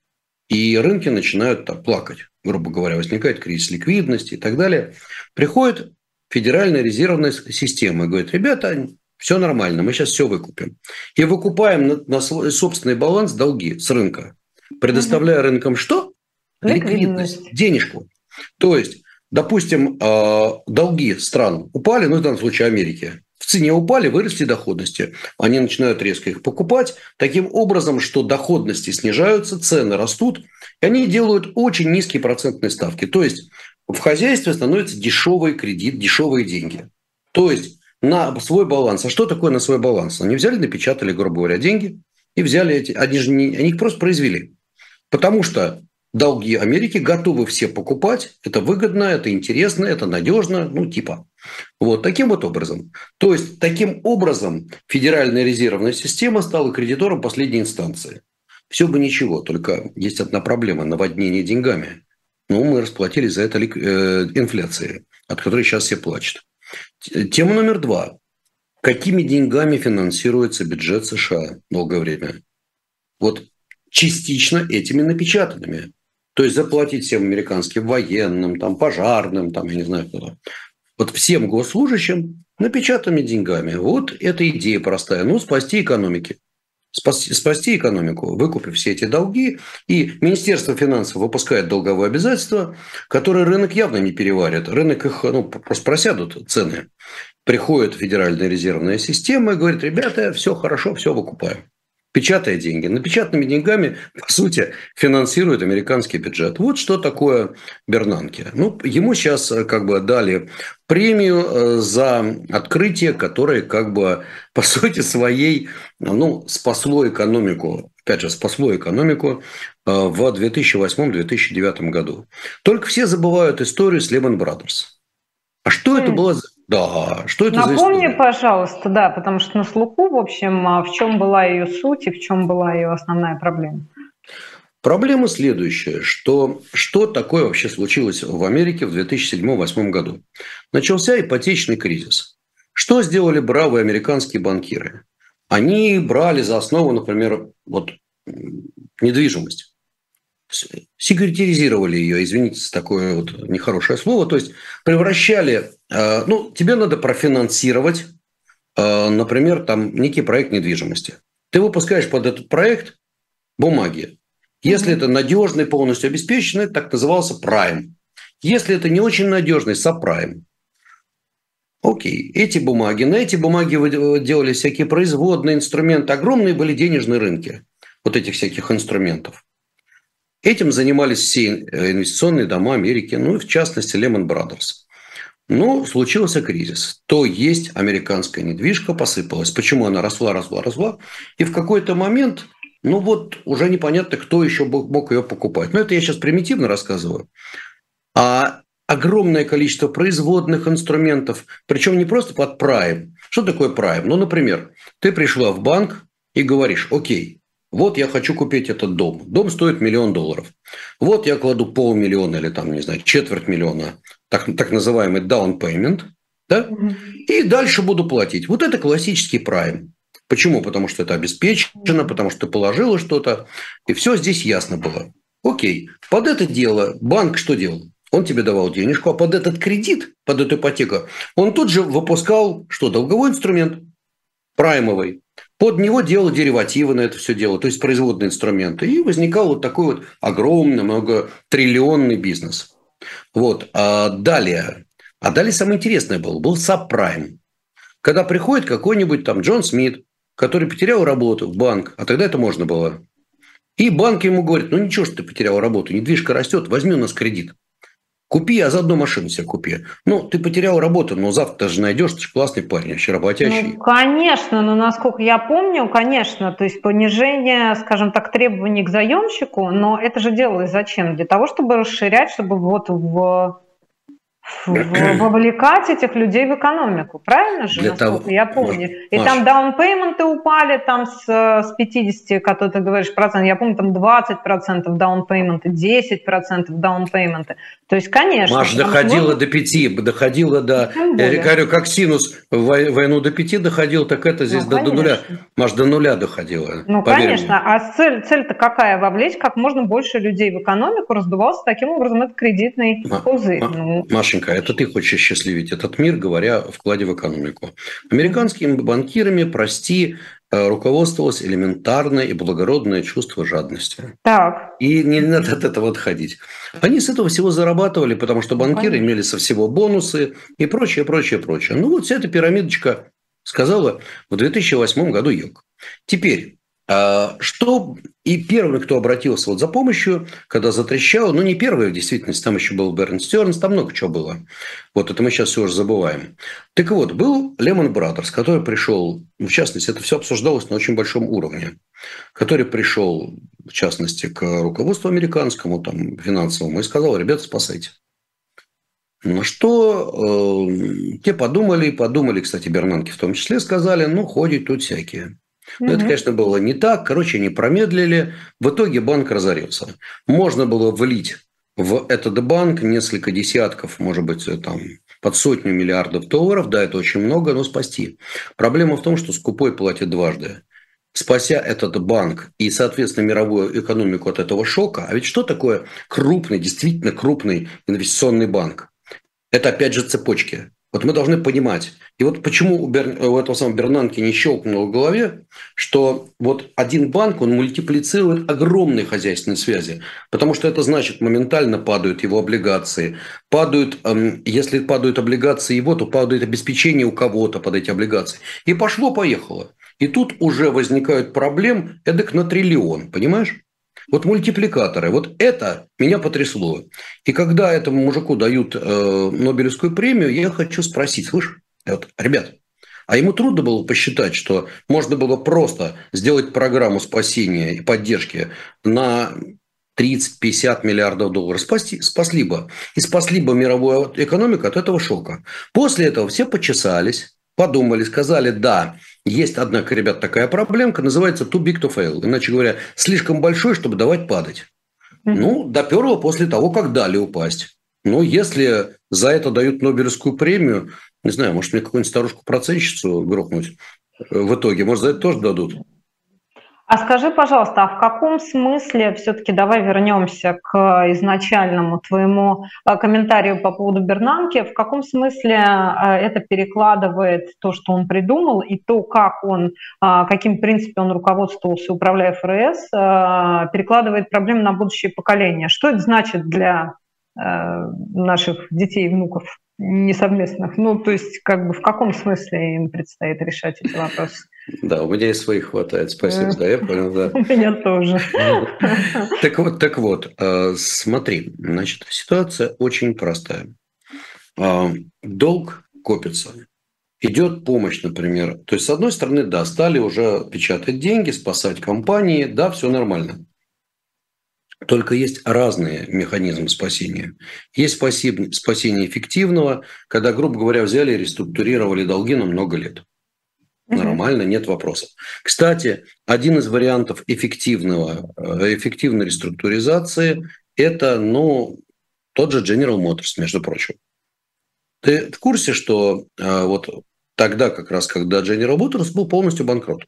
S2: И рынки начинают там, плакать, грубо говоря, возникает кризис ликвидности и так далее. Приходит Федеральная резервная система и говорит, ребята, все нормально, мы сейчас все выкупим. И выкупаем на, на свой собственный баланс долги с рынка, предоставляя угу. рынкам что? Ликвидность. Ликвидность, денежку. То есть, допустим, э, долги стран упали, ну, в данном случае Америки, в цене упали, выросли доходности. Они начинают резко их покупать, таким образом, что доходности снижаются, цены растут, и они делают очень низкие процентные ставки. То есть, в хозяйстве становится дешевый кредит, дешевые деньги. То есть, на свой баланс. А что такое на свой баланс? Они взяли, напечатали, грубо говоря, деньги и взяли эти, они же не, они их просто произвели. Потому что долги Америки готовы все покупать, это выгодно, это интересно, это надежно, ну типа. Вот таким вот образом. То есть таким образом Федеральная резервная система стала кредитором последней инстанции. Все бы ничего, только есть одна проблема – наводнение деньгами. Ну, мы расплатились за это э, инфляцией, от которой сейчас все плачут. Тема номер два. Какими деньгами финансируется бюджет США долгое время? Вот частично этими напечатанными. То есть заплатить всем американским военным, там, пожарным, там, я не знаю кто. Вот всем госслужащим напечатанными деньгами. Вот эта идея простая. Ну, спасти экономики спасти, спасти экономику, выкупив все эти долги. И Министерство финансов выпускает долговые обязательства, которые рынок явно не переварит. Рынок их ну, просто просядут цены. Приходит Федеральная резервная система и говорит, ребята, все хорошо, все выкупаем печатая деньги. Напечатанными деньгами, по сути, финансирует американский бюджет. Вот что такое Бернанке. Ну, ему сейчас э, как бы дали премию э, за открытие, которое как бы по сути своей ну, спасло экономику, опять же, спасло экономику э, в 2008-2009 году. Только все забывают историю с Lehman Brothers. А что это было за да, что это
S1: Напомни, за пожалуйста, да, потому что на слуху, в общем, а в чем была ее суть и в чем была ее основная проблема.
S2: Проблема следующая, что что такое вообще случилось в Америке в 2007-2008 году? Начался ипотечный кризис. Что сделали бравые американские банкиры? Они брали за основу, например, вот недвижимость. Секретаризировали ее, извините за такое вот нехорошее слово, то есть превращали, э, ну, тебе надо профинансировать, э, например, там некий проект недвижимости. Ты выпускаешь под этот проект бумаги. Если mm-hmm. это надежный, полностью обеспеченный, так назывался прайм. Если это не очень надежный, сапрайм. Окей, эти бумаги, на эти бумаги делали всякие производные инструменты, огромные были денежные рынки вот этих всяких инструментов. Этим занимались все э, инвестиционные дома Америки, ну и в частности Lehman Brothers. Но случился кризис. То есть американская недвижка посыпалась. Почему она росла, росла, росла. И в какой-то момент, ну вот уже непонятно, кто еще мог ее покупать. Но это я сейчас примитивно рассказываю. А огромное количество производных инструментов, причем не просто под прайм. Что такое прайм? Ну, например, ты пришла в банк и говоришь, окей, вот я хочу купить этот дом. Дом стоит миллион долларов. Вот я кладу полмиллиона или там, не знаю, четверть миллиона, так, так называемый down payment, да? и дальше буду платить. Вот это классический прайм. Почему? Потому что это обеспечено, потому что ты положила что-то, и все здесь ясно было. Окей, под это дело банк что делал? Он тебе давал денежку, а под этот кредит, под эту ипотеку, он тут же выпускал что, долговой инструмент, праймовый. Под него делал деривативы на это все дело, то есть производные инструменты. И возникал вот такой вот огромный, многотриллионный бизнес. Вот. А далее. А далее самое интересное было. Был сабпрайм. Когда приходит какой-нибудь там Джон Смит, который потерял работу в банк, а тогда это можно было. И банк ему говорит, ну ничего, что ты потерял работу, недвижка растет, возьми у нас кредит. Купи, а заодно машину себе купи. Ну, ты потерял работу, но завтра же найдешь, ты же классный парень, вообще работящий.
S1: Ну, конечно, но насколько я помню, конечно, то есть понижение, скажем так, требований к заемщику, но это же делалось зачем? Для того, чтобы расширять, чтобы вот в вовлекать этих людей в экономику, правильно же, Для насколько того... я помню. Маш, и там down payment ы упали там с, с 50, как ты говоришь, процентов, я помню, там 20 процентов down payment ы, 10 процентов down payment ы. То есть, конечно.
S2: Маш, доходило можно... до 5, доходило до, я говорю, как синус в войну до 5 доходил, так это здесь ну, до, до нуля. Маш, до нуля доходило.
S1: Ну, конечно. Мне. А цель, цель-то какая? Вовлечь как можно больше людей в экономику, раздувался таким образом этот кредитный пузырь.
S2: Ну, Маша, Машенька, это ты хочешь счастливить этот мир, говоря о вкладе в экономику. Американскими банкирами, прости, э, руководствовалось элементарное и благородное чувство жадности. Так. И не надо от этого отходить. Они с этого всего зарабатывали, потому что банкиры имели со всего бонусы и прочее, прочее, прочее. Ну вот вся эта пирамидочка сказала в 2008 году Йог. Теперь что и первый, кто обратился вот за помощью, когда затрещало, ну не первый в действительности, там еще был Берн Стернс, там много чего было. Вот это мы сейчас все уже забываем. Так вот, был Лемон Брадерс, который пришел, в частности, это все обсуждалось на очень большом уровне, который пришел, в частности, к руководству американскому, там, финансовому, и сказал, ребята, спасайте. На что э, те подумали, подумали, кстати, Бернанки в том числе, сказали, ну, ходят тут всякие. Но угу. это, конечно, было не так. Короче, они промедлили. В итоге банк разорился. Можно было влить в этот банк несколько десятков, может быть, там, под сотню миллиардов долларов. Да, это очень много, но спасти. Проблема в том, что скупой платит дважды. Спася этот банк и, соответственно, мировую экономику от этого шока. А ведь что такое крупный, действительно крупный инвестиционный банк? Это, опять же, цепочки. Вот мы должны понимать. И вот почему у, Бер... у этого самого Бернанки не щелкнуло в голове, что вот один банк, он мультиплицирует огромные хозяйственные связи, потому что это значит, моментально падают его облигации, падают, эм, если падают облигации его, то падает обеспечение у кого-то под эти облигации. И пошло-поехало. И тут уже возникают проблем эдак на триллион, понимаешь? Вот мультипликаторы, вот это меня потрясло. И когда этому мужику дают э, Нобелевскую премию, я хочу спросить, слышь, вот, ребят, а ему трудно было посчитать, что можно было просто сделать программу спасения и поддержки на 30-50 миллиардов долларов. Спаси, спасли бы. И спасли бы мировую экономику от этого шока. После этого все почесались, подумали, сказали, да, есть, однако, ребят, такая проблемка, называется too big to fail. Иначе говоря, слишком большой, чтобы давать падать. Mm-hmm. Ну, доперло после того, как дали упасть. Но если за это дают Нобелевскую премию, не знаю, может, мне какую-нибудь старушку-процентщицу грохнуть в итоге, может, за это тоже дадут?
S1: А скажи, пожалуйста, а в каком смысле, все-таки давай вернемся к изначальному твоему э, комментарию по поводу Бернанки, в каком смысле э, это перекладывает то, что он придумал, и то, как он, э, каким принципом он руководствовался, управляя ФРС, перекладывает проблемы на будущее поколение? Что это значит для наших детей и внуков? несовместных. Ну, то есть, как бы в каком смысле им предстоит решать эти вопросы?
S2: Да, у меня и своих хватает. Спасибо, да, я понял, да.
S1: У меня тоже.
S2: Так вот, так вот, э, смотри, значит, ситуация очень простая. Э, долг копится. Идет помощь, например. То есть, с одной стороны, да, стали уже печатать деньги, спасать компании, да, все нормально. Только есть разные механизмы спасения. Есть спасение эффективного, когда, грубо говоря, взяли и реструктурировали долги на много лет. Нормально, нет вопросов. Кстати, один из вариантов эффективного, э, эффективной реструктуризации – это ну, тот же General Motors, между прочим. Ты в курсе, что э, вот тогда, как раз, когда General Motors был полностью банкрот?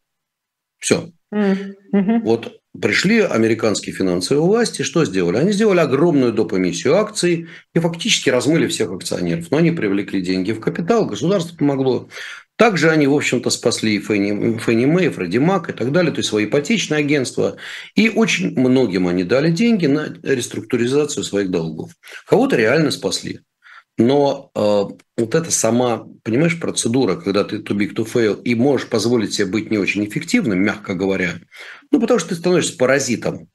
S2: Все. Mm-hmm. Вот Пришли американские финансовые власти, что сделали? Они сделали огромную доп. эмиссию акций и фактически размыли всех акционеров. Но они привлекли деньги в капитал, государство помогло. Также они, в общем-то, спасли и Фенни, Фенни Мэй, Фредди Мак и так далее, то есть свои ипотечные агентства. И очень многим они дали деньги на реструктуризацию своих долгов. Кого-то реально спасли. Но э, вот эта сама, понимаешь, процедура, когда ты too big to fail и можешь позволить себе быть не очень эффективным, мягко говоря, ну, потому что ты становишься паразитом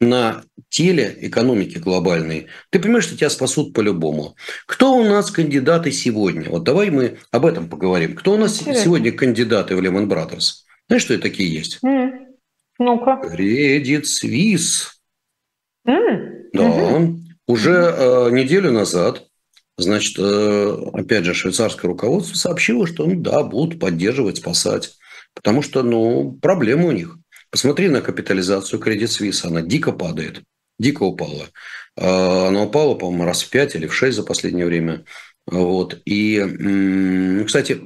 S2: на теле экономики глобальной, ты понимаешь, что тебя спасут по-любому. Кто у нас кандидаты сегодня? Вот давай мы об этом поговорим. Кто у нас Интересно. сегодня кандидаты в Lehman Brothers? Знаешь, что это такие есть? Mm.
S1: Ну-ка.
S2: Credit Suisse. Mm. Да. Mm-hmm. Уже э, неделю назад Значит, э, опять же, швейцарское руководство сообщило, что ну, да, будут поддерживать, спасать. Потому что, ну, проблемы у них. Посмотри на капитализацию Credit Suisse, она дико падает, дико упала. А, она упала, по-моему, раз в 5 или в 6 за последнее время. Вот. И, кстати,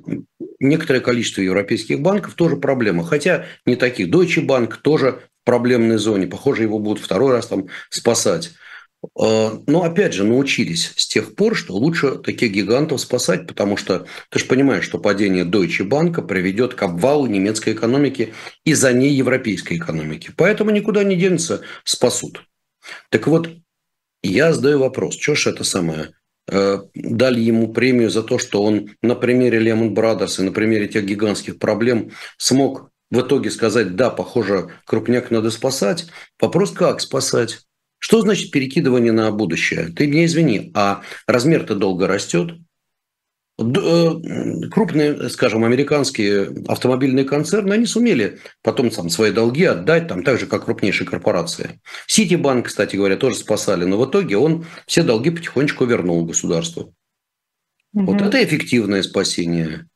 S2: некоторое количество европейских банков тоже проблема. Хотя не таких. Deutsche Bank тоже в проблемной зоне. Похоже, его будут второй раз там спасать. А, но опять же научились с тех пор, что лучше таких гигантов спасать, потому что ты же понимаешь, что падение Deutsche Bank приведет к обвалу немецкой экономики и за ней европейской экономики. Поэтому никуда не денется, спасут. Так вот, я задаю вопрос, что ж это самое? Э, дали ему премию за то, что он на примере Lehman Brothers и на примере тех гигантских проблем смог в итоге сказать, да, похоже, крупняк надо спасать. Вопрос, как спасать? Что значит перекидывание на будущее? Ты меня извини, а размер-то долго растет. Э, крупные, скажем, американские автомобильные концерны, они сумели потом там, свои долги отдать, там, так же, как крупнейшие корпорации. Ситибанк, кстати говоря, тоже спасали, но в итоге он все долги потихонечку вернул государству. Угу. Вот это эффективное спасение.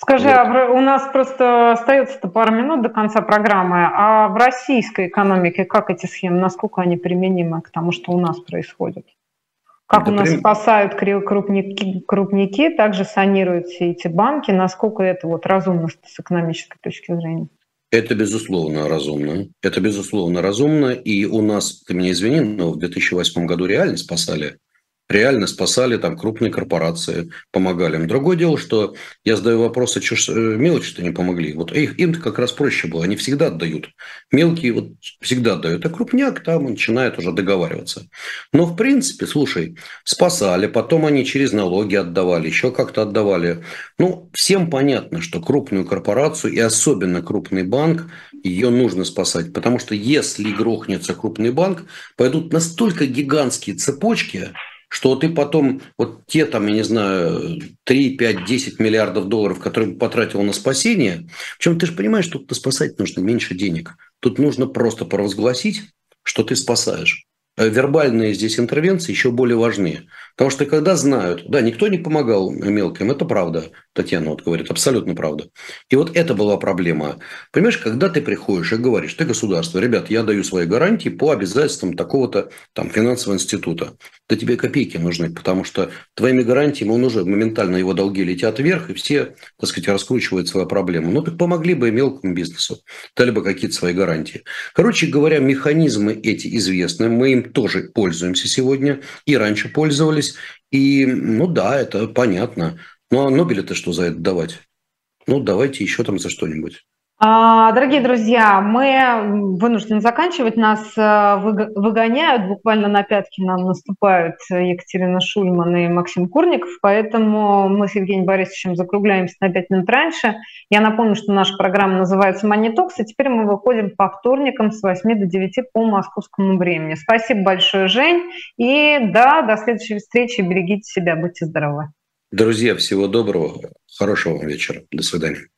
S1: Скажи, вот. а у нас просто остается пару минут до конца программы. А в российской экономике как эти схемы, насколько они применимы к тому, что у нас происходит? Как это у нас прям... спасают крупники, крупники, также санируют все эти банки. Насколько это вот разумно с экономической точки зрения?
S2: Это безусловно разумно. Это безусловно разумно. И у нас, ты меня извини, но в 2008 году реально спасали реально спасали там крупные корпорации, помогали им. Другое дело, что я задаю вопрос, а что ж э, мелочи-то не помогли? Вот их, им как раз проще было, они всегда отдают. Мелкие вот всегда отдают, а крупняк там начинает уже договариваться. Но в принципе, слушай, спасали, потом они через налоги отдавали, еще как-то отдавали. Ну, всем понятно, что крупную корпорацию и особенно крупный банк, ее нужно спасать, потому что если грохнется крупный банк, пойдут настолько гигантские цепочки, что ты потом, вот те там, я не знаю, 3, 5, 10 миллиардов долларов, которые потратил на спасение, причем ты же понимаешь, тут спасать нужно меньше денег. Тут нужно просто провозгласить, что ты спасаешь. Э, вербальные здесь интервенции еще более важны. Потому что когда знают, да, никто не помогал мелким, это правда, Татьяна вот говорит, абсолютно правда. И вот это была проблема. Понимаешь, когда ты приходишь и говоришь, ты государство, ребят, я даю свои гарантии по обязательствам такого-то там финансового института, да тебе копейки нужны, потому что твоими гарантиями он уже моментально его долги летят вверх, и все, так сказать, раскручивают свою проблему. Ну, так помогли бы и мелкому бизнесу, дали бы какие-то свои гарантии. Короче говоря, механизмы эти известны, мы им тоже пользуемся сегодня, и раньше пользовались, и, ну да, это понятно. Ну, а Нобеля-то что за это давать? Ну, давайте еще там за что-нибудь.
S1: А, дорогие друзья, мы вынуждены заканчивать. Нас э, выгоняют, буквально на пятки нам наступают Екатерина Шульман и Максим Курников, поэтому мы с Евгением Борисовичем закругляемся на пять минут раньше. Я напомню, что наша программа называется «Манитокс», и теперь мы выходим по вторникам с 8 до 9 по московскому времени. Спасибо большое, Жень, и да, до следующей встречи. Берегите себя, будьте здоровы.
S2: Друзья, всего доброго, хорошего вечера. До свидания.